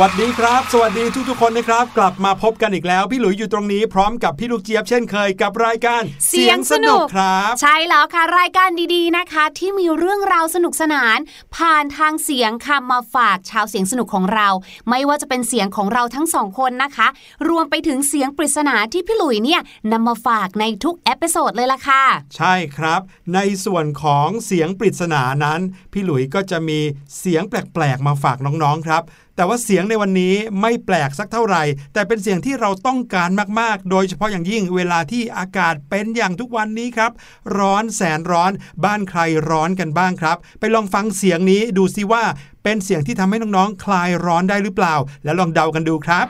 วัสดีครับ สวัสดีทุกๆคนนะครับ กลับมาพบกันอีกแล้ว พี่หลุยอยู่ตรงนี้พร้อมกับพี่ลูกเจี๊ยบเช่นเคยกับรายการครับ ใช่แล้วค่ะรายการดีๆนะคะ ที่มีเรื่องราวสนุกสนาน ผ่านทางเสียงค่ะมาฝากชาวเสียงสนุกของเรา ไม่ว่าจะเป็นเสียงของเราทั้งสองคนนะคะ รวมไปถึงเสียงปริศนาที่พี่หลุยเนี่ยนำมาฝากในทุก episode เลยล่ะค่ะ ใช่ครับ ในส่วนของเสียงปริศนานั้น พี่หลุยก็จะมีเสียงแปลกๆมาฝากน้องๆครับ แต่ว่าเสียงในวันนี้ไม่แปลกสักเท่าไหร่ แต่เป็นเสียงที่เราต้องการมากๆ โดยเฉพาะอย่างยิ่งเวลาที่อากาศเป็นอย่างทุกวันนี้ครับ ร้อนแสนร้อน บ้านใครร้อนกันบ้างครับ ไปลองฟังเสียงนี้ดูซิว่าเป็นเสียงที่ทำให้น้องๆ คลายร้อนได้หรือเปล่า แล้วลองเดากันดูครับ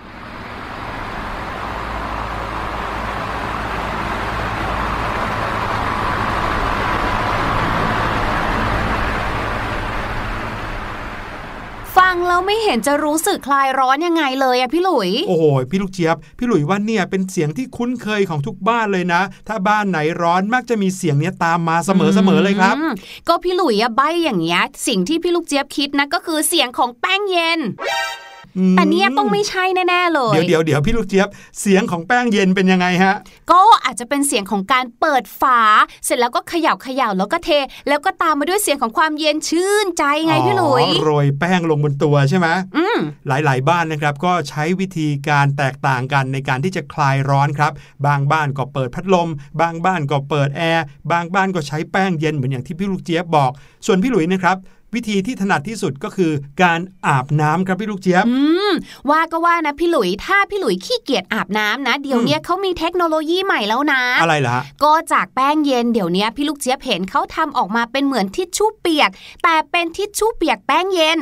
ฟัง แล้วไม่เห็นจะรู้สึกคลายร้อนยังไงเลยอะพี่หลุย โอ้โหพี่ลูกเจี๊ยบ พี่หลุยว่าเนี่ยเป็นเสียงที่คุ้นเคยของทุกบ้านเลยนะ ถ้าบ้านไหนร้อนมักจะมีเสียงเนี้ยตามมาเสมอๆเลยครับอืมก็พี่หลุยอะใบอย่างเงี้ยสิ่งที่พี่ลูกเจี๊ยบคิดนะก็คือเสียงของแป้งเย็นม แต่เนี่ยต้องไม่ใช่แน่ๆเลย เดี๋ยวเดี๋ยวเดี๋ยวพี่ลูกเจี๊ยบเสียงของแป้งเย็นเป็นยังไงฮะ ก็อาจจะเป็นเสียงของการเปิดฝา เสร็จแล้วก็เขย่าเขย่าแล้วก็เท แล้วก็ตามมาด้วยเสียงของความเย็นชื่นใจไงพี่หลุยอ๋อโรยแป้งลงบนตัวใช่ไหมอืมหลายๆ บ้านนะครับก็ใช้วิธีการแตกต่างกันในการที่จะคลายร้อนครับ บางบ้านก็เปิดพัดลม บางบ้านก็เปิดแอร์บางบ้านก็ใช้แป้งเย็นเหมือนอย่างที่พี่ลูกเจี๊ยบบอก ส่วนพี่หลุยนะครับ วิธีที่ถนัดที่สุดก็คือการอาบน้ำครับพี่ลูกเจี๊ยบอืมว่าก็ว่านะพี่หลุยถ้าพี่หลุยขี้เกียจอาบน้ำนะ เดี๋ยวเนี้ยเขามีเทคโนโลยีใหม่แล้วนะ อะไรล่ะฮะก็จากแป้งเย็นเดี๋ยวนี้พี่ลูกเจี๊ยบเห็นเขาทำออกมาเป็นเหมือนทิชชู่เปียก แต่เป็นทิชชู่เปียกแป้งเย็น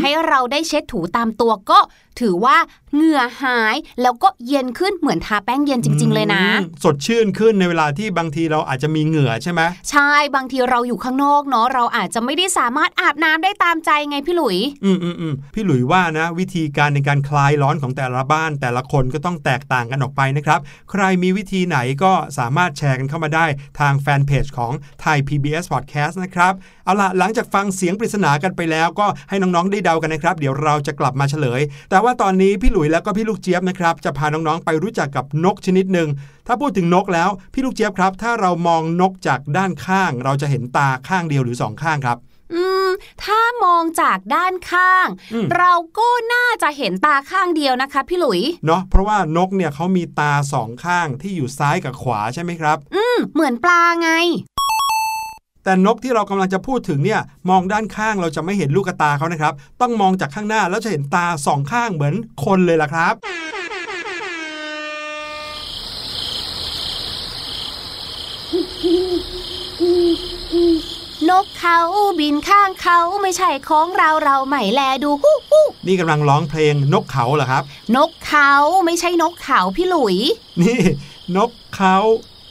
ให้เราได้เช็ดถูตามตัวก็ถือว่าเหงื่อหายแล้วก็เย็นขึ้นเหมือนทาแป้งเย็นจริง ๆ เลยนะอืมสดชื่นขึ้นในเวลาที่บางทีเราอาจจะมีเหงื่อใช่ไหมใช่บางทีเราอยู่ข้างนอกเนาะเราอาจจะไม่ได้สามารถอาบน้ำได้ตามใจไงพี่หลุย อืมอืมอืมพี่หลุยว่านะ วิธีการในการคลายร้อนของแต่ละบ้าน แต่ละคนก็ต้องแตกต่างกันออกไปนะครับ ใครมีวิธีไหนก็สามารถแชร์กันเข้ามาได้ทางแฟนเพจของไทย PBS Podcast นะครับเอาล่ะหลังจากฟังเสียงปริศนากันไปแล้ว ก็ให้น้องๆได้เดากันนะครับ เดี๋ยวเราจะกลับมาเฉลย แต่ว่าตอนนี้พี่หลุยแล้วก็พี่ลูกเจี๊ยบนะครับจะพาน้องๆไปรู้จักกับนกชนิดหนึ่งถ้าพูดถึงนกแล้วพี่ลูกเจี๊ยบครับ ถ้าเรามองนกจากด้านข้าง เราจะเห็นตาข้างเดียวหรือสองข้างครับอืมถ้ามองจากด้านข้างอืมเราก็น่าจะเห็นตาข้างเดียวนะคะ พี่หลุย เนาะเพราะว่านกเนี่ยเขามีตาสองข้างที่อยู่ซ้ายกับขวาใช่ไหมครับ อืมเหมือนปลาไง แต่นกที่เรากำลังจะพูดถึงเนี่ยมองด้านข้างเราจะไม่เห็นลูกตาเขานะครับ ต้องมองจากข้างหน้าแล้วจะเห็นตาสองข้างเหมือนคนเลยล่ะครับนกเขาบินข้างเขาไม่ใช่ของเราเราไม่แลดูฮู้ฮู้นี่กำลังร้องเพลงนกเขาเหรอครับ นกเขาไม่ใช่นกเขาพี่หลุย นี่ นกเขา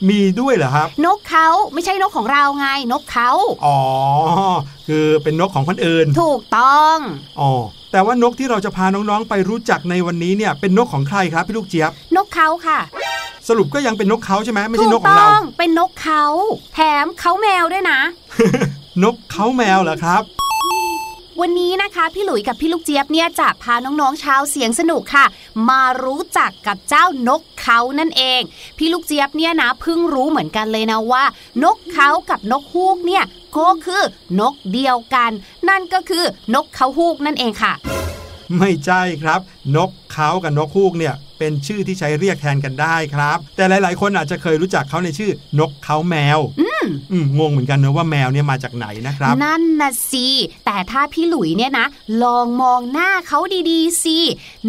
มีด้วยเหรอครับ นกเขาไม่ใช่นกของเราไงนกเขาอ๋อ คือเป็นนกของคนอื่น ถูกต้องอ๋อแต่ว่านกที่เราจะพาน้องๆ ไปรู้จักในวันนี้เนี่ยเป็นนกของใครครับพี่ลูกเจี๊ยบ นกเขาค่ะ สรุปก็ยังเป็นนกเขาใช่ไหมไม่ถูใช่นกกของต้เราองเป็นนกเขา แถมเขาแมวด้วยนะ นกเขาแมวเหรอครับ วันนี้นะคะพี่หลุยกับพี่ลูกเจี๊ยบเนี่ยจะพาน้องๆชาวเสียงสนุกค่ะ มารู้จักกับเจ้านกเขานั่นเอง พี่ลูกเจี๊ยบเนี่ยนะเพิ่งรู้เหมือนกันเลยนะว่า นกเขากับนกฮูกเนี่ยก็คือนกเดียวกัน นั่นก็คือนกเขาฮูกนั่นเองค่ะ ไม่ใช่ครับ นกเขากับนกฮูกเนี่ยเป็นชื่อที่ใช้เรียกแทนกันได้ครับ แต่หลาย ๆ คนอาจจะเคยรู้จักเขาในชื่อ นกเขาแมว อืมงงเหมือนกันเนอะว่าแมวเนี่ยมาจากไหนนะครับ นั่นนะสิแต่ถ้าพี่หลุยเนี่ยนะ ลองมองหน้าเขาดีๆสิ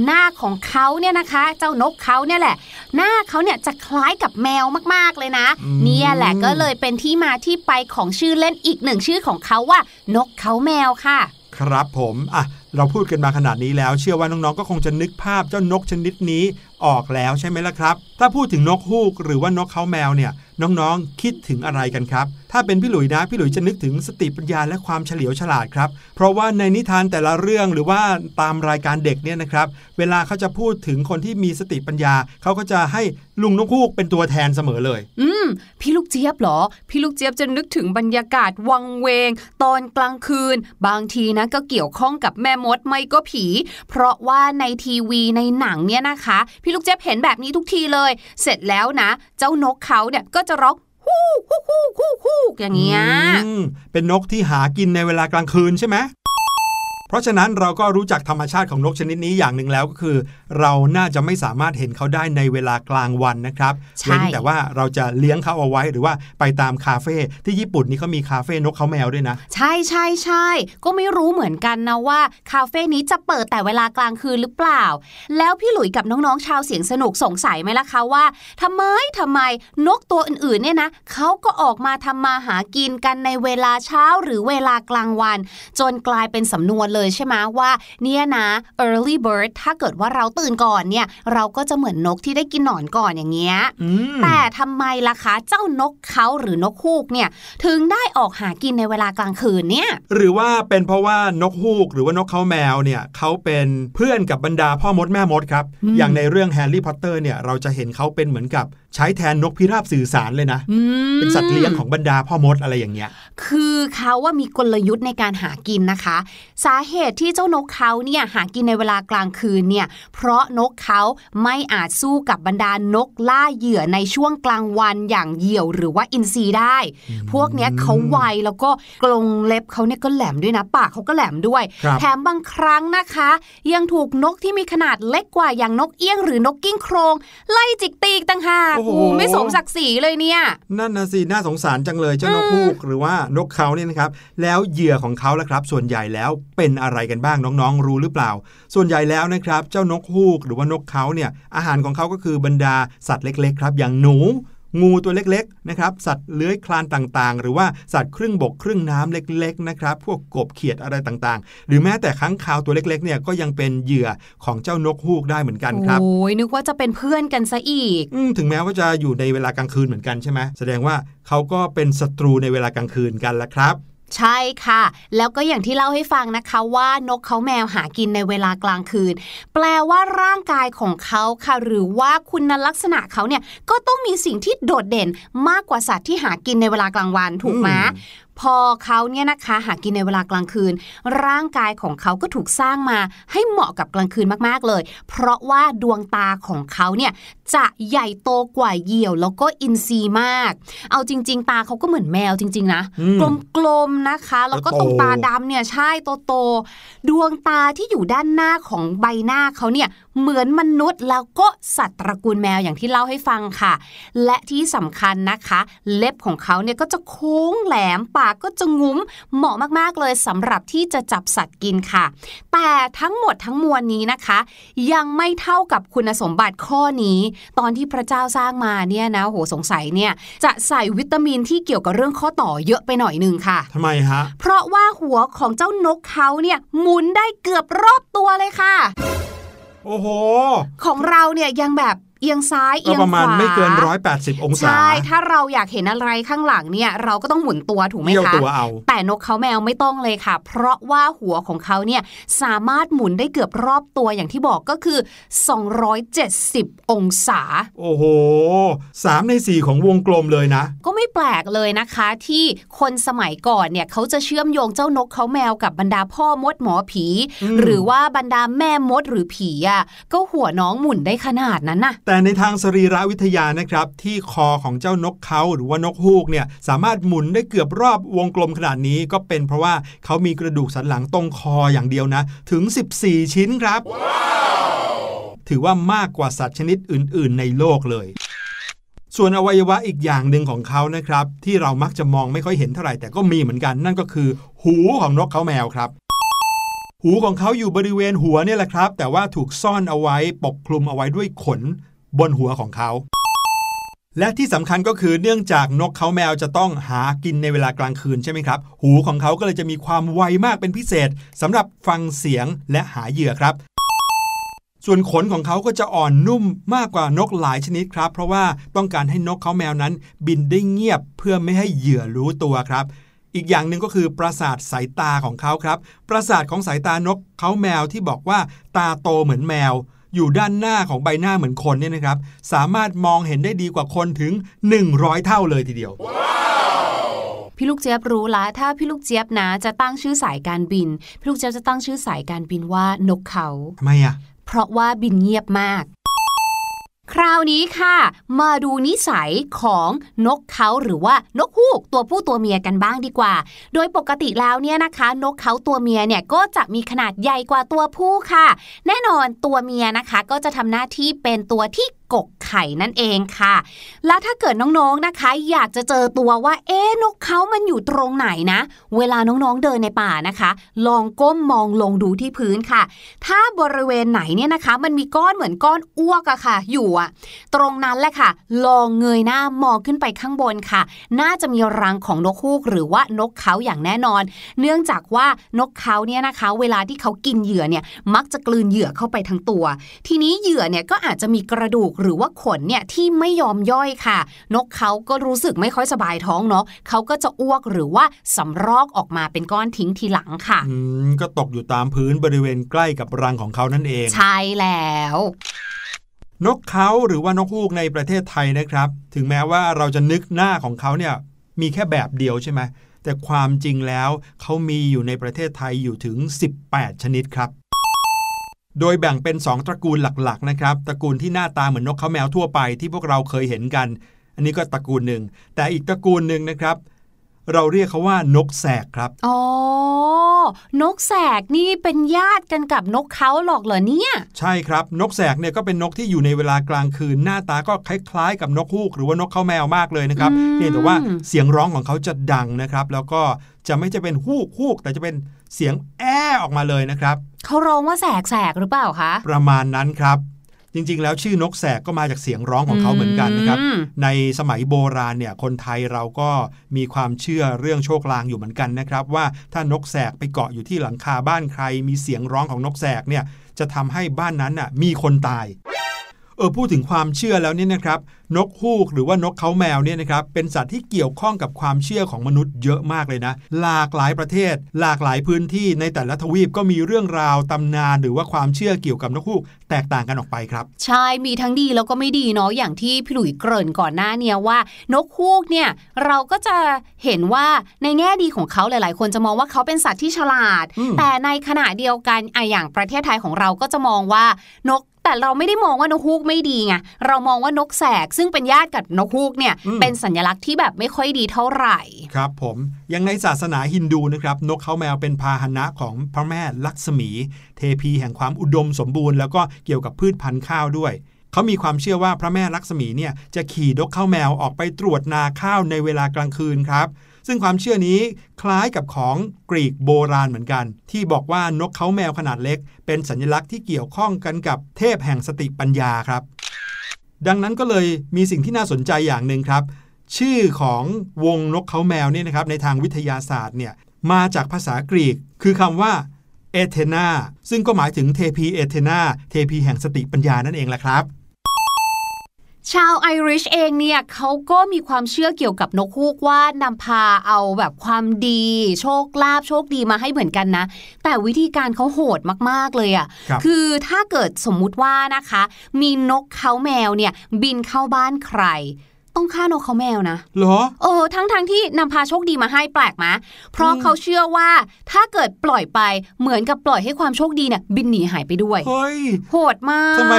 หน้าของเขาเนี่ยนะคะ เจ้านกเขาเนี่ยแหละ หน้าเขาเนี่ยจะคล้ายกับแมวมากๆเลยนะอืมเนี่ยแหละก็เลยเป็นที่มาที่ไปของชื่อเล่นอีกหนึ่งชื่อของเขาว่า นกเขาแมวค่ะ ครับผมอะ เราพูดกันมาขนาดนี้แล้ว เชื่อว่าน้องๆก็คงจะนึกภาพเจ้านกชนิดนี้ ออกแล้วใช่ไหมล่ะครับ ถ้าพูดถึงนกฮูกหรือว่านกเขาแมวเนี่ยน้องๆ คิดถึงอะไรกันครับ ถ้าเป็นพี่หลุยนะพี่หลุยจะนึกถึงสติปัญญาและความเฉลียวฉลาดครับ เพราะว่าในนิทานแต่ละเรื่องหรือว่าตามรายการเด็กเนี่ยนะครับ เวลาเขาจะพูดถึงคนที่มีสติปัญญา เขาก็จะให้ลุงนกฮูกเป็นตัวแทนเสมอเลย อืม พี่ลูกเจี๊ยบเหรอ พี่ลูกเจี๊ยบจะนึกถึงบรรยากาศวังเวง ตอนกลางคืน บางทีนะก็เกี่ยวข้องกับแม่มดไม่ก็ผี เพราะว่าในทีวีในหนังเนี่ยนะคะ พี่ลูกเจ็บเห็นแบบนี้ทุกทีเลย เสร็จแล้วนะ เจ้านกเขาเนี่ยก็จะร้องฮู้ฮู้ฮู้ฮู้ฮู้อย่างเงี้ยเป็นนกที่หากินในเวลากลางคืนใช่ไหม เพราะฉะนั้นเราก็รู้จักธรรมชาติของนกชนิดนี้อย่างหนึ่งแล้วก็คือ เราน่าจะไม่สามารถเห็นเขาได้ในเวลากลางวันนะครับใช่เว้นแต่ว่าเราจะเลี้ยงเขาเอาไว้หรือว่าไปตามคาเฟ่ที่ญี่ปุ่นนี่เขามีคาเฟ่นกเขาแมวด้วยนะ ใช่ใช่ใช่ก็ไม่รู้เหมือนกันนะว่าคาเฟ่นี้จะเปิดแต่เวลากลางคืนหรือเปล่า แล้วพี่หลุยกับน้องๆชาวเสียงสนุกสงสัยไหมล่ะคะว่าทำไมทำไมนกตัวอื่นๆเนี่ยนะเขาก็ออกมาทำมาหากินกันในเวลาเช้าหรือเวลากลางวัน จนกลายเป็นสำนวนเลยใช่ไหมว่าเนี่ยนะ early bird ถ้าเกิดว่าเราตื่นก่อนเนี่ย เราก็จะเหมือนนกที่ได้กินหนอนก่อนอย่างเงี้ยอืมแต่ทำไมล่ะคะ เจ้านกเขาหรือนกฮูกเนี่ยถึงได้ออกหากินในเวลากลางคืนเนี่ย หรือว่าเป็นเพราะว่านกฮูกหรือว่านกเค้าแมวเนี่ยเขาเป็นเพื่อนกับบรรดาพ่อมดแม่มดครับอืมอย่างในเรื่องแฮร์รี่พอตเตอร์เนี่ยเราจะเห็นเขาเป็นเหมือนกับ ใช้แทนนกพิราบสื่อสารเลยนะอืมเป็นสัตว์เลี้ยงของบรรดาพ่อมดอะไรอย่างเงี้ย คือเขาว่ามีกลยุทธ์ในการหากินนะคะ สาเหตุที่เจ้านกเค้าเนี่ยหากินในเวลากลางคืนเนี่ย เพราะนกเค้าไม่อาจสู้กับบรรดานกล่าเหยื่อในช่วงกลางวันอย่างเหยี่ยวหรือว่าอินทรีได้ พวกเนี้ยเขาไวแล้วก็กรงเล็บเขาเนี่ยก็แหลมด้วยนะปากเขาก็แหลมด้วยครับแถมบางครั้งนะคะ ยังถูกนกที่มีขนาดเล็กกว่าอย่างนกเอี้ยงหรือนกกิ้งโครงไล่จิกตีกต่างหากโอ้โหโอ้ไม่สมศักดิ์ศรีเลยเนี่ย นั่นนะสิน่าสงสารจังเลยเจ้านกฮูกหรือว่านกเขาเนี่ยนะครับ แล้วเหยื่อของเขาล่ะครับ ส่วนใหญ่แล้วเป็นอะไรกันบ้างน้องๆ รู้หรือเปล่า ส่วนใหญ่แล้วนะครับ เจ้านกฮูกหรือว่านกเขาเนี่ยอาหารของเขาก็คือบรรดาสัตว์เล็ก ๆ ครับ อย่างหนู งูตัวเล็กๆนะครับสัตว์เลื้อยคลานต่างๆ หรือว่าสัตว์ครึ่งบกครึ่งน้ำเล็กๆนะครับพวกกบเขียดอะไรต่างๆ หรือแม้แต่ค้างคาวตัวเล็กๆเนี่ยก็ยังเป็นเหยื่อของเจ้านกฮูกได้เหมือนกันครับโอ้ยนึกว่าจะเป็นเพื่อนกันซะอีกอืมถึงแม้ว่าจะอยู่ในเวลากลางคืนเหมือนกันใช่ไหมแสดงว่าเขาก็เป็นศัตรูในเวลากลางคืนกันละครับ ใช่ค่ะ แล้วก็อย่างที่เล่าให้ฟังนะคะว่านกเขาแมวหากินในเวลากลางคืน แปลว่าร่างกายของเขาค่ะ หรือว่าคุณลักษณะเขาเนี่ยก็ต้องมีสิ่งที่โดดเด่นมากกว่าสัตว์ที่หากินในเวลากลางวันถูกไหม พอเขาเนี่ยนะคะหากินในเวลากลางคืน ร่างกายของเขาก็ถูกสร้างมาให้เหมาะกับกลางคืนมากๆเลย เพราะว่าดวงตาของเขาเนี่ยจะใหญ่โตกว่าเหยี่ยว แล้วก็อินทรีมาก เอาจริง ๆ ตาเขาก็เหมือนแมวจริง ๆ นะอืมกลมๆนะคะ แล้วก็โตๆตรงตาดำเนี่ยใช่โตๆดวงตาที่อยู่ด้านหน้าของใบหน้าเขาเนี่ย เหมือนมนุษย์แล้วก็สัตว์ตระกูลแมวอย่างที่เล่าให้ฟังค่ะ และที่สำคัญนะคะ เล็บของเขาเนี่ยก็จะโค้งแหลมปากก็จะงุ้มเหมาะมากๆเลยสำหรับที่จะจับสัตว์กินค่ะ แต่ทั้งหมดทั้งมวลนี้นะคะ ยังไม่เท่ากับคุณสมบัติข้อนี้ ตอนที่พระเจ้าสร้างมาเนี่ยนะโหสงสัยเนี่ยจะใส่วิตามินที่เกี่ยวกับเรื่องข้อต่อเยอะไปหน่อยหนึงค่ะทำไมฮะ เพราะว่าหัวของเจ้านกเขาเนี่ยหมุนได้เกือบรอบตัวเลยค่ะ โอ้โห ของเราเนี่ยยังแบบ เอียงซ้ายเอีก็ยงประมาณขวาไม่เกิน 180 องศา ใช่ ถ้าเราอยากเห็นอะไรข้างหลังเนี่ย เราก็ต้องหมุนตัวถูกไหมเที่ยวคะตัวเอาแต่นกเขาแมวไม่ต้องเลยค่ะ เพราะว่าหัวของเขาเนี่ยสามารถหมุนได้เกือบรอบตัวอย่างที่บอกก็คือ 270 องศา โอ้โหสามในสี่ของวงกลมเลยนะ ก็ไม่แปลกเลยนะคะ ที่คนสมัยก่อนเนี่ยเขาจะเชื่อมโยงเจ้านกเขาแมวกับบรรดาพ่อมดหมอผีอืมหรือว่าบรรดาแม่มดหรือผีอะก็หัวน้องหมุนได้ขนาดนั้นน่ะแต่ในทางสรีรวิทยานะครับ ที่คอของเจ้านกเขาหรือว่านกฮูกเนี่ยสามารถหมุนได้เกือบรอบวงกลมขนาดนี้ก็เป็นเพราะว่าเขามีกระดูกสันหลังตรงคออย่างเดียวนะ ถึง 14 ชิ้นครับถือว่ามากกว่าสัตว์ชนิดอื่น ๆ ในโลกเลยส่วนอวัยวะอีกอย่างหนึ่งของเขานะครับ ที่เรามักจะมองไม่ค่อยเห็นเท่าไหร่แต่ก็มีเหมือนกัน นั่นก็คือ หูของนกเขาแมวครับ หูของเขาอยู่บริเวณหัวเนี่ยแหละครับ แต่ว่าถูกซ่อนเอาไว้ปกคลุมเอาไว้ด้วยขน บนหัวของเขา และที่สำคัญก็คือเนื่องจากนกเขาแมวจะต้องหากินในเวลากลางคืนใช่ไหมครับ หูของเขาก็เลยจะมีความไวมากเป็นพิเศษสำหรับฟังเสียงและหาเหยื่อครับส่วนขนของเขาก็จะอ่อนนุ่มมากกว่านกหลายชนิดครับ เพราะว่าต้องการให้นกเขาแมวนั้น บินได้เงียบเพื่อไม่ให้เหยื่อรู้ตัวครับ อีกอย่างหนึ่งก็คือประสาทสายตาของเขาครับ ประสาทของสายตานกเขาแมวที่บอกว่าตาโตเหมือนแมว อยู่ด้านหน้าของใบหน้าเหมือนคนเนี่ยนะครับ สามารถมองเห็นได้ดีกว่าคนถึง 100 เท่าเลยทีเดียว พี่ลูกเจี๊ยบรู้ละถ้าพี่ลูกเจี๊ยบนะจะตั้งชื่อสายการบิน พี่ลูกเจี๊ยบจะตั้งชื่อสายการบินว่านกเขาทำไมอะ เพราะว่าบินเงียบมาก คราวนี้ค่ะ มาดูนิสัยของนกเขาหรือว่านกฮูกตัวผู้ตัวเมียกันบ้างดีกว่า โดยปกติแล้วเนี่ยนะคะ นกเขาตัวเมียเนี่ยก็จะมีขนาดใหญ่กว่าตัวผู้ค่ะ แน่นอนตัวเมียนะคะก็จะทำหน้าที่เป็นตัวที่ กกไข่นั่นเองค่ะ แล้วถ้าเกิดน้องๆนะคะ อยากจะเจอตัวว่า เอ๊ะนกเขามันอยู่ตรงไหนนะ เวลาน้องๆเดินในป่านะคะ ลองก้มมองลงดูที่พื้นค่ะ ถ้าบริเวณไหนเนี่ยนะคะ มันมีก้อนเหมือนก้อนอ้วกอะค่ะ อยู่อะตรงนั้นแหละค่ะ ลองเงยหน้ามองขึ้นไปข้างบนค่ะ น่าจะมีรังของนกฮูกหรือว่านกเขาอย่างแน่นอน เนื่องจากว่านกเขาเนี่ยนะคะ เวลาที่เขากินเหยื่อเนี่ยมักจะกลืนเหยื่อเข้าไปทั้งตัว ทีนี้เหยื่อเนี่ยก็อาจจะมีกระดูกหรือว่าขนเนี่ยที่ไม่ยอมย่อยค่ะ นกเขาก็รู้สึกไม่ค่อยสบายท้องเนาะเขาก็จะอ้วกหรือว่าสำรอกออกมาเป็นก้อนทิ้งทีหลังค่ะอืมก็ตกอยู่ตามพื้นบริเวณใกล้กับรังของเขานั่นเอง ใช่แล้วนกเขาหรือว่านกฮูกในประเทศไทยนะครับ ถึงแม้ว่าเราจะนึกหน้าของเขาเนี่ยมีแค่แบบเดียวใช่ไหมแต่ความจริงแล้วเขามีอยู่ในประเทศไทยอยู่ถึง 18 ชนิดครับ โดยแบ่งเป็น 2 ตระกูลหลักๆนะครับตระกูลที่หน้าตาเหมือนนกเขาแมวทั่วไปที่พวกเราเคยเห็นกัน อันนี้ก็ตระกูลหนึ่ง แต่อีกตระกูลหนึ่งนะครับ เราเรียกเขาว่านกแสกครับ อ๋อ นกแสกนี่เป็นญาติกันกับนกเขาหรอกเหรอเนี่ย ใช่ครับ นกแสกเนี่ยก็เป็นนกที่อยู่ในเวลากลางคืน หน้าตาก็คล้ายๆ กับนกฮูก หรือว่านกเขาแมวมากเลยนะครับอืมเพียงแต่ว่าเสียงร้องของเขาจะดังนะครับ แล้วก็จะไม่จะเป็นฮูกฮูกแต่จะเป็น เสียงแอ้ออกมาเลยนะครับ เขาร้องว่าแสกแสกหรือเปล่าคะ ประมาณนั้นครับ จริงๆ แล้วชื่อนกแสกก็มาจากเสียงร้องของเขาเหมือนกันนะครับอืมในสมัยโบราณเนี่ยคนไทยเราก็มีความเชื่อเรื่องโชคลางอยู่เหมือนกันนะครับ ว่าถ้านกแสกไปเกาะอยู่ที่หลังคาบ้านใคร มีเสียงร้องของนกแสกเนี่ยจะทำให้บ้านนั้นน่ะมีคนตาย เออพูดถึงความเชื่อแล้วเนี่ยนะครับ นกฮูกหรือว่านกเขาแมวเนี่ยนะครับเป็นสัตว์ที่เกี่ยวข้องกับความเชื่อของมนุษย์เยอะมากเลยนะ หลากหลายประเทศ หลากหลายพื้นที่ในแต่ละทวีปก็มีเรื่องราวตำนานหรือว่าความเชื่อเกี่ยวกับนกฮูกแตกต่างกันออกไปครับ ใช่มีทั้งดีแล้วก็ไม่ดีเนาะอย่างที่พี่หลุยเกริ่นก่อนหน้าเนี่ยว่า นกฮูกเนี่ยเราก็จะเห็นว่าในแง่ดีของเขาหลาย ๆ คนจะมองว่าเขาเป็นสัตว์ที่ฉลาดอืมแต่ในขณะเดียวกันไอะอย่างประเทศไทยของเราก็จะมองว่านก แต่เราไม่ได้มองว่านกฮูกไม่ดีไงเรามองว่านกแสก ซึ่งเป็นญาติกับนกฮูกเนี่ยอืมเป็นสัญลักษณ์ที่แบบไม่ค่อยดีเท่าไหร่ ครับผมยังในศาสนาฮินดูนะครับนกเขาแมวเป็นพาหนะของพระแม่ลักษมี เทพีแห่งความอุดมสมบูรณ์แล้วก็เกี่ยวกับพืชพันธุ์ข้าวด้วยเขามีความเชื่อว่าพระแม่ลักษมีเนี่ยจะขี่นกเข้าแมวออกไปตรวจนาข้าวในเวลากลางคืนครับ ซึ่งความเชื่อนี้คล้ายกับของกรีกโบราณเหมือนกัน ที่บอกว่านกเขาแมวขนาดเล็ก เป็นสัญลักษณ์ที่เกี่ยวข้องกันกับเทพแห่งสติปัญญาครับ ดังนั้นก็เลยมีสิ่งที่น่าสนใจอย่างหนึ่งครับ ชื่อของวงนกเขาแมวเนี่ยนะครับในทางวิทยาศาสตร์เนี่ยมาจากภาษากรีก คือคำว่าเอเธนาซึ่งก็หมายถึงเทพีเอเธนาเทพีแห่งสติปัญญานั่นเองแหละครับ ชาวไอริชเองเนี่ยเขาก็มีความเชื่อเกี่ยวกับนกฮูกว่านำพาเอาแบบความดี โชคลาภโชคดีมาให้เหมือนกันนะ แต่วิธีการเขาโหดมากๆเลยอะ่ะครับคือถ้าเกิดสมมุติว่านะคะ มีนกเขาแมวเนี่ยบินเข้าบ้านใคร ต้องฆ่านกเขาแมวนะเหรอเออทั้งทงๆที่นำพาโชคดีมาให้แปลกไหมเพราะอืมเขาเชื่อว่าถ้าเกิดปล่อยไปเหมือนกับปล่อยให้ความโชคดีเนี่ยบินหนีหายไปด้วยเฮ้ยโหดมากทำไม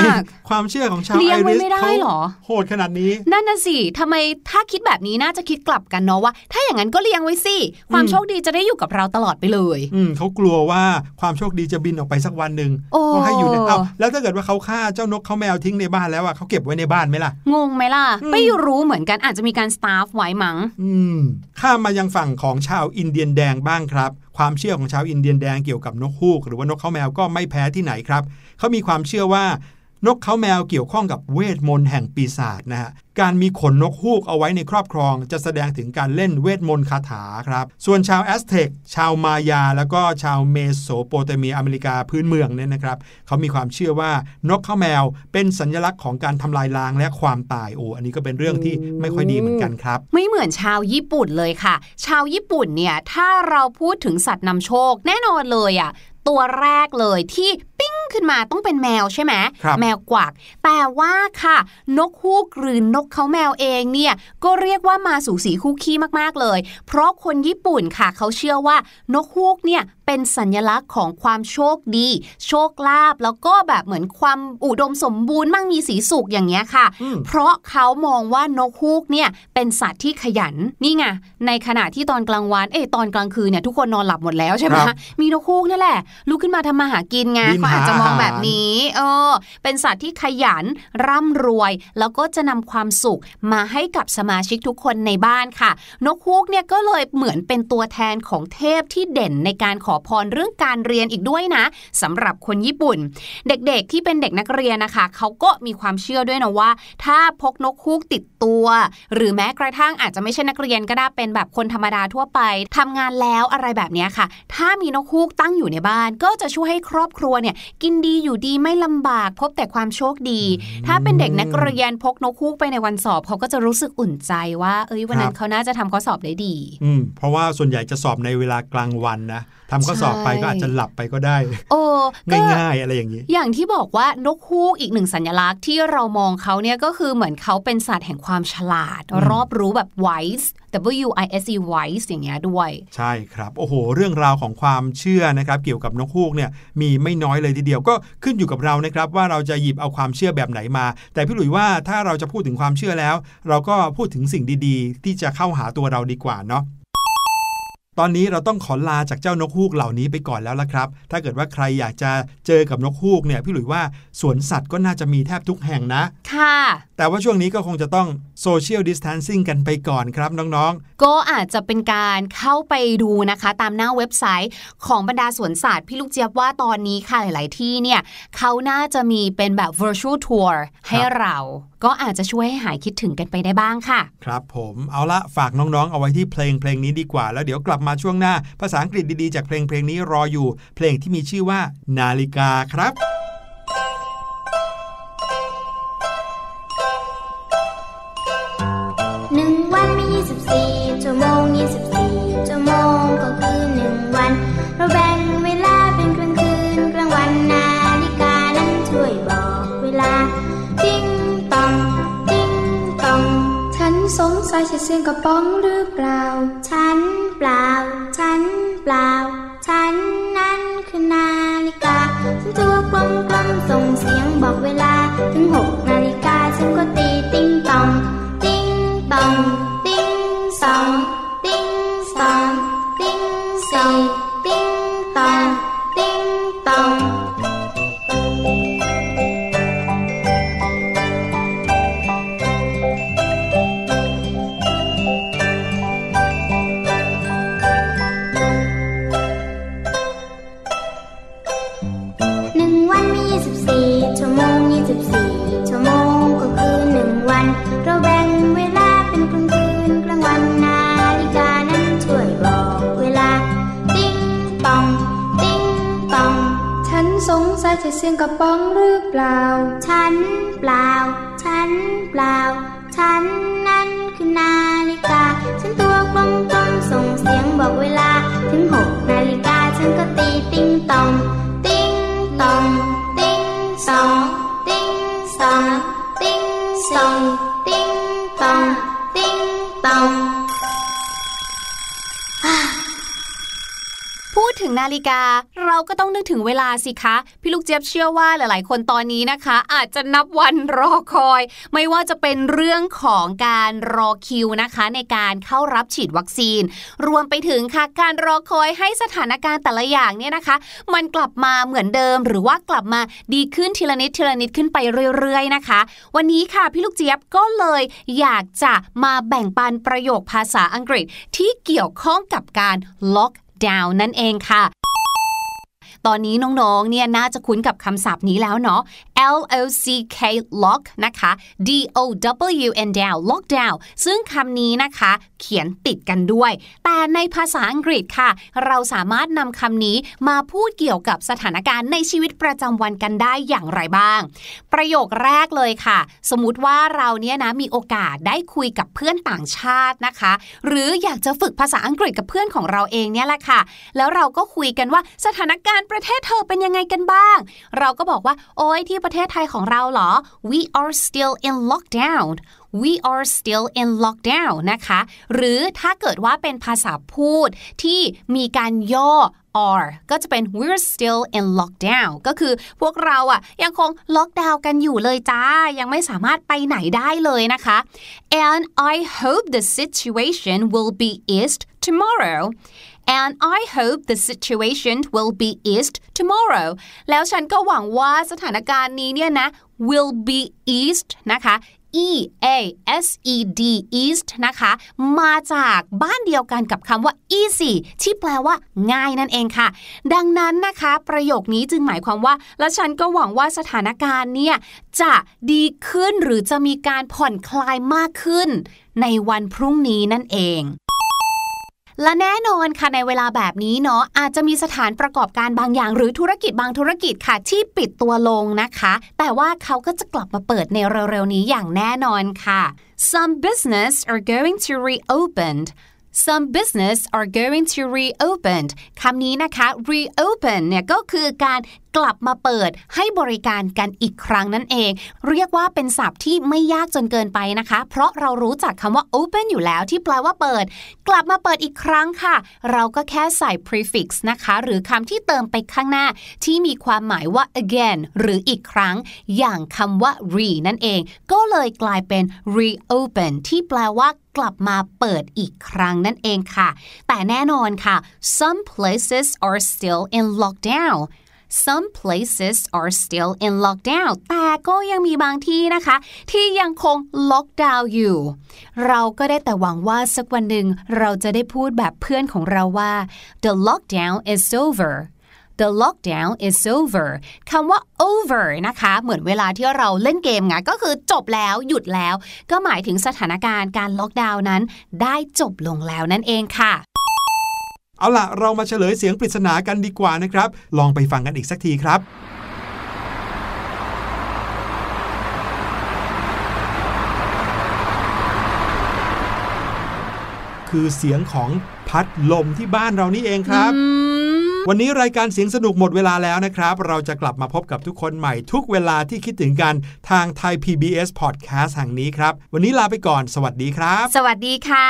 ความเชื่อของชาวเลี้ไอยงไว้ริสไม่ได้เขาเหรอ โหดขนาดนี้ นั่นน่ะสิทำไมถ้าคิดแบบนี้น่าจะคิดกลับกันเนาะว่า ถ้าอย่างนั้นก็เลี้ยงไว้สิความอืมโชคดีจะได้อยู่กับเราตลอดไปเลยอืมเขากลัวว่าความโชคดีจะบินออกไปสักวันหนึ่งโอ้ก็ให้อยู่ในเอาแล้วถ้าเกิดว่าเขาฆ่าเจ้านกเขาแมวทิ้งในบ้านแล้วอะเขาเก็บไว้ในบ้านไหมล่ะงงไหมล่ะอืมไม่รู้เหมือนกันอาจจะมีการสตัฟฟ์ไว้มั้งอืมข้ามมายังฝั่งของชาวอินเดียนแดงบ้างครับ ความเชื่อของชาวอินเดียนแดงเกี่ยวกับนกฮูก หรือว่านกเค้าแมวก็ไม่แพ้ที่ไหนครับเขามีความเชื่อว่า นกเค้าแมวเกี่ยวข้องกับเวทมนต์แห่งปีศาจนะฮะ การมีขนนกฮูกเอาไว้ในครอบครอง จะแสดงถึงการเล่นเวทมนต์คาถาครับ ส่วนชาวแอสเท็กชาวมายา แล้วก็ชาวเมโสโปเตเมียอเมริกาพื้นเมืองเนี่ยนะครับ เขามีความเชื่อว่านกเขาแมวเป็นสัญลักษณ์ของการทำลายล้างและความตายโอ้อันนี้ก็เป็นเรื่องที่ไม่ค่อยดีเหมือนกันครับ ไม่เหมือนชาวญี่ปุ่นเลยค่ะ ชาวญี่ปุ่นเนี่ยถ้าเราพูดถึงสัตว์นำโชคแน่นอนเลยอะ่ะตัวแรกเลยที่ ปิ้งขึ้นมาต้องเป็นแมวใช่ไหมแมวกวัก แต่ว่าค่ะ นกฮูกหรือนกเขาแมวเองเนี่ยก็เรียกว่ามาสูสีคู่ขี้มากๆเลย เพราะคนญี่ปุ่นค่ะเขาเชื่อว่านกฮูกเนี่ยเป็นสัญลักษณ์ของความโชคดี โชคลาภแล้วก็แบบเหมือนความอุดมสมบูรณ์มั่งมีสีสุขอย่างเงี้ยค่ะ เพราะเขามองว่านกฮูกเนี่ยเป็นสัตว์ที่ขยันนี่ไงในขณะที่ตอนกลางวันเอ้ตอนกลางคืนเนี่ยทุกคนนอนหลับหมดแล้วใช่ไหมมีนกฮูกนี่แหละลุกขึ้นมาทำมาหากินไงเขาอาจจะมองแบบนี้ เออ เป็นสัตว์ที่ขยันร่ำรวย แล้วก็จะนำความสุขมาให้กับสมาชิกทุกคนในบ้านค่ะ นกฮูกเนี่ยก็เลยเหมือนเป็นตัวแทนของเทพที่เด่นในการขอพรเรื่องการเรียนอีกด้วยนะสำหรับคนญี่ปุ่น เด็กๆที่เป็นเด็กนักเรียนนะคะเขาก็มีความเชื่อด้วยนะว่า ถ้าพกนกฮูกติดตัว หรือแม้กระทั่งอาจจะไม่ใช่นักเรียนก็ได้เป็นแบบคนธรรมดาทั่วไปทำงานแล้วอะไรแบบนี้ค่ะ ถ้ามีนกฮูกตั้งอยู่ในบ้านก็จะช่วยให้ครอบครัวเนี่ยกินดีอยู่ดีไม่ลำบากพบแต่ความโชคดี ถ้าเป็นเด็กนักเรียนพกนกฮูกไปในวันสอบเขาก็จะรู้สึกอุ่นใจว่า เอ้ยวันนั้นเขาน่าจะทำข้อสอบได้ดี อืมเพราะว่าส่วนใหญ่จะสอบในเวลากลางวันนะทำข้อสอบไปก็อาจจะหลับไปก็ได้ โอ้ง่ายๆอะไรอย่างนี้ อย่างที่บอกว่านกฮูกอีกหนึ่งสัญลักษณ์ที่เรามองเขาเนี่ยก็คือเหมือนเขาเป็นสัตว์แห่งความฉลาด รอบรู้แบบ wise W I S E wise อย่างเงี้ยด้วย ใช่ครับ โอ้โห เรื่องราวของความเชื่อนะครับ เกี่ยวกับนกฮูกเนี่ยมีไม่น้อยเลยทีเดียวก็ขึ้นอยู่กับเรานะครับ ว่าเราจะหยิบเอาความเชื่อแบบไหนมา แต่พี่หลุยว่าถ้าเราจะพูดถึงความเชื่อแล้ว เราก็พูดถึงสิ่งดีๆ ที่จะเข้าหาตัวเราดีกว่าเนาะ ตอนนี้เราต้องขอลาจากเจ้านกฮูกเหล่านี้ไปก่อนแล้วละครับ ถ้าเกิดว่าใครอยากจะเจอกับนกฮูกเนี่ยพี่หลุยว่าสวนสัตว์ก็น่าจะมีแทบทุกแห่งนะ ค่ะ แต่ว่าช่วงนี้ก็คงจะต้องโซเชียลดิส a ทนซิ่งกันไปก่อนครับน้องๆ ก็อาจจะเป็นการเข้าไปดูนะคะ ตามหน้าเว็บไซต์ของบรรดาสวนสัตว์พี่ลูกเจี๊ยบว่าตอนนี้ค่ะหลาย ๆ ที่เนี่ยเขาน่าจะมีเป็นแบบ virtual tour ให้เรา ก็อาจจะช่วยให้หายคิดถึงกันไปได้บ้างค่ะ ครับผมเอาละฝากน้องๆ เอาไว้ที่เพลงเพลงนี้ดีกว่า แล้วเดี๋ยวกลับมาช่วงหน้า ภาษาอังกฤษดีๆ จากเพลงเพลงนี้รออยู่ เพลงที่มีชื่อว่านาฬิกาครับ สงสัยใช่เสียงกระป๋องหรือเปล่า ฉันเปล่า ฉันเปล่า ฉันนั้นคือนาฬิกา ฉันตัวกลมกลมส่งเสียงบอกเวลา ถึงหกนาฬิกาฉันก็ตี ล่า ฉันเปล่า ฉันเปล่า ฉันนั้นคือนาฬิกา ฉันตัวกลมกลมส่งเสียงบอกเวลา ถึงหกนาฬิกาฉันก็ตีติ้งตอง ติ้งตอง ติ้งตอง ติ้งตอง ติ้งตอง ดถึงนาฬิกา เราก็ต้องนึกถึงเวลาสิคะ พี่ลูกเจี๊ยบเชื่อว่าหลาย ๆ คนตอนนี้นะคะ อาจจะนับวันรอคอย ไม่ว่าจะเป็นเรื่องของการรอคิวนะคะ ในการเข้ารับฉีดวัคซีน รวมไปถึงค่ะการรอคอยให้สถานการณ์แต่ละอย่างเนี่ยนะคะ มันกลับมาเหมือนเดิม หรือว่ากลับมาดีขึ้นทีละนิดทีละนิดขึ้นไปเรื่อย ๆ นะคะ วันนี้ค่ะพี่ลูกเจี๊ยบก็เลยอยากจะมาแบ่งปันประโยคภาษาอังกฤษที่เกี่ยวข้องกับการล็อก down นั่นเองค่ะตอนนี้น้องๆ เนี่ยน่าจะคุ้นกับคำศัพท์นี้แล้วเนาะ L O C K lock นะคะ D O W N down lock down ซึ่งคำนี้นะคะ เขียนติดกันด้วย แต่ในภาษาอังกฤษค่ะ เราสามารถนำคำนี้มาพูดเกี่ยวกับสถานการณ์ในชีวิตประจำวันกันได้อย่างไรบ้าง ประโยคแรกเลยค่ะ สมมติว่าเราเนี่ยนะมีโอกาสได้คุยกับเพื่อนต่างชาตินะคะ หรืออยากจะฝึกภาษาอังกฤษกับเพื่อนของเราเองเนี่ยแหละค่ะ แล้วเราก็คุยกันว่าสถานการณ์ประเทศเธอเป็นยังไงกันบ้าง เราก็บอกว่า โอ้ยที่ประเทศไทยของเราเหรอ we are still in lockdown we are still in lockdown นะคะ หรือถ้าเกิดว่าเป็นภาษาพูดที่มีการย่อ are ก็จะเป็น we're still in lockdown ก็คือพวกเราอะยังคงล็อกดาวน์กันอยู่เลยจ้า ยังไม่สามารถไปไหนได้เลยนะคะ and I hope the situation will be eased tomorrow and I hope the situation will be eased tomorrow แล้วฉันก็หวังว่าสถานการณ์นี้เนี่ยนะ will be eased นะคะ E A S E D East นะคะ มาจากบ้านเดียวกันกับคำว่า easy ที่แปลว่า ง่ายนั่นเองค่ะ ดังนั้นนะคะ ประโยคนี้จึงหมายความว่า และฉันก็หวังว่าสถานการณ์เนี่ยจะดีขึ้นหรือจะมีการผ่อนคลายมากขึ้น ในวันพรุ่งนี้นั่นเอง และแน่นอนค่ะในเวลาแบบนี้เนาะอาจจะมีสถานประกอบการบางอย่าง หรือธุรกิจบางธุรกิจค่ะที่ปิดตัวลงนะคะ แต่ว่าเขาก็จะกลับมาเปิดในเร็วๆนี้อย่างแน่นอนค่ะ Some business are going to reopen Some business are going to reopen คำนี้นะคะ reopen เนี่ยก็คือการ กลับมาเปิดให้บริการกันอีกครั้งนั่นเอง เรียกว่าเป็นศัพท์ที่ไม่ยากจนเกินไปนะคะ เพราะเรารู้จักคำว่า open อยู่แล้วที่แปลว่าเปิด กลับมาเปิดอีกครั้งค่ะ เราก็แค่ใส่ prefix นะคะ หรือคำที่เติมไปข้างหน้า ที่มีความหมายว่า again หรืออีกครั้ง อย่างคำว่า re นั่นเอง ก็เลยกลายเป็น reopen ที่แปลว่ากลับมาเปิดอีกครั้งนั่นเองค่ะ แต่แน่นอนค่ะ some places are still in lockdown some places are still in lockdown แต่ก็ยังมีบางที่นะคะ ที่ยังคงล็อกดาวน์อยู่ เราก็ได้แต่หวังว่าสักวันหนึ่งเราจะได้พูดแบบเพื่อนของเราว่า the lockdown is over The lockdown is over คำว่า over นะคะ เหมือนเวลาที่เราเล่นเกมไงก็คือจบแล้วหยุดแล้ว ก็หมายถึงสถานการณ์การล็อกดาวน์นั้น ได้จบลงแล้วนั่นเองค่ะ เอาล่ะ เรามาเฉลยเสียงปริศนากันดีกว่านะครับ ลองไปฟังกันอีกสักทีครับ คือเสียงของพัดลมที่บ้านเรานี่เองครับ วันนี้รายการเสียงสนุกหมดเวลาแล้วนะครับ เราจะกลับมาพบกับทุกคนใหม่ทุกเวลาที่คิดถึงกันทางไทย PBS Podcast แห่งนี้ครับ วันนี้ลาไปก่อน สวัสดีครับ สวัสดีค่ะ